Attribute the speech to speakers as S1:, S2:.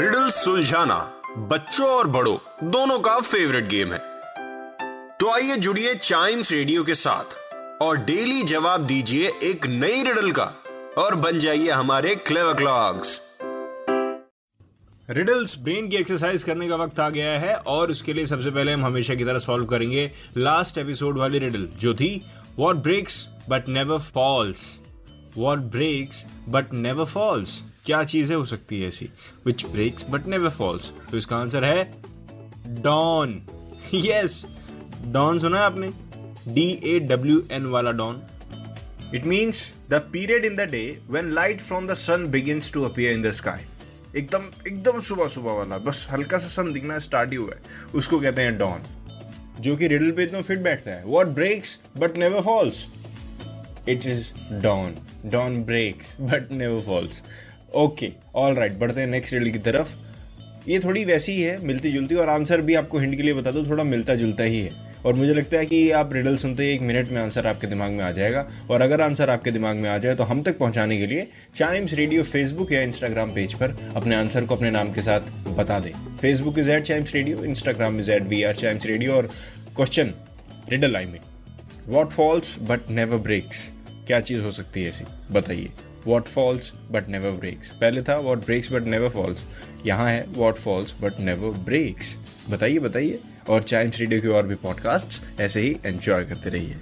S1: Riddle सुलझाना बच्चों और बड़ों, दोनों का फेवरेट गेम है। तो आइए जुड़िए चाइम्स रेडियो के साथ और डेली जवाब दीजिए एक नई रिडल का और बन जाइए हमारे क्लेवर क्लॉक्स
S2: रिडल्स ब्रेन की एक्सरसाइज करने का वक्त आ गया है और उसके लिए सबसे पहले हम हमेशा की तरह सॉल्व करेंगे लास्ट एपिसोड वाली रिडल जो थी what breaks but never falls what breaks but never falls क्या चीज़ है हो सकती है ऐसी? Which breaks but never falls तो इसका आंसर है डॉन यस डॉन सुना है आपने? डी ए डब्ल्यू एन वाला dawn It means the period in the day when light from the sun begins to appear in the sky. एकदम एकदम सुबह सुबह वाला, बस हल्का सा सन दिखना स्टार्ट ही हुआ है। उसको कहते हैं डॉन जो कि रिडल पे एकदम फिट बैठता है। What breaks but never falls it is dawn dawn breaks but never falls okay all right बढ़ते हैं नेक्स्ट रिडल की तरफ़। ये थोड़ी वैसी ही है मिलती जुलती और आंसर भी आपको हिंट के लिए बता दूँ, थोड़ा मिलता जुलता ही है। और मुझे लगता है कि आप रिडल सुनते ही एक मिनट में आंसर आपके दिमाग में आ जाएगा। और अगर आंसर आपके दिमाग में आ जाए तो हम तक पहुँचाने के लिए चाइम्स रेडियो फेसबुक या इंस्टाग्राम पेज पर अपने आंसर को अपने नाम के साथ बता दें। Facebook is at Chimes Radio Instagram is at we are Chimes Radio और question riddle I mean what falls but never breaks क्या चीज़ हो सकती है ऐसी? बताइए। What falls but never breaks पहले था what breaks but never falls यहाँ है what falls but never breaks बताइए बताइए। और चाइम्स रेडियो के और भी पॉडकास्ट ऐसे ही एंजॉय करते रहिए।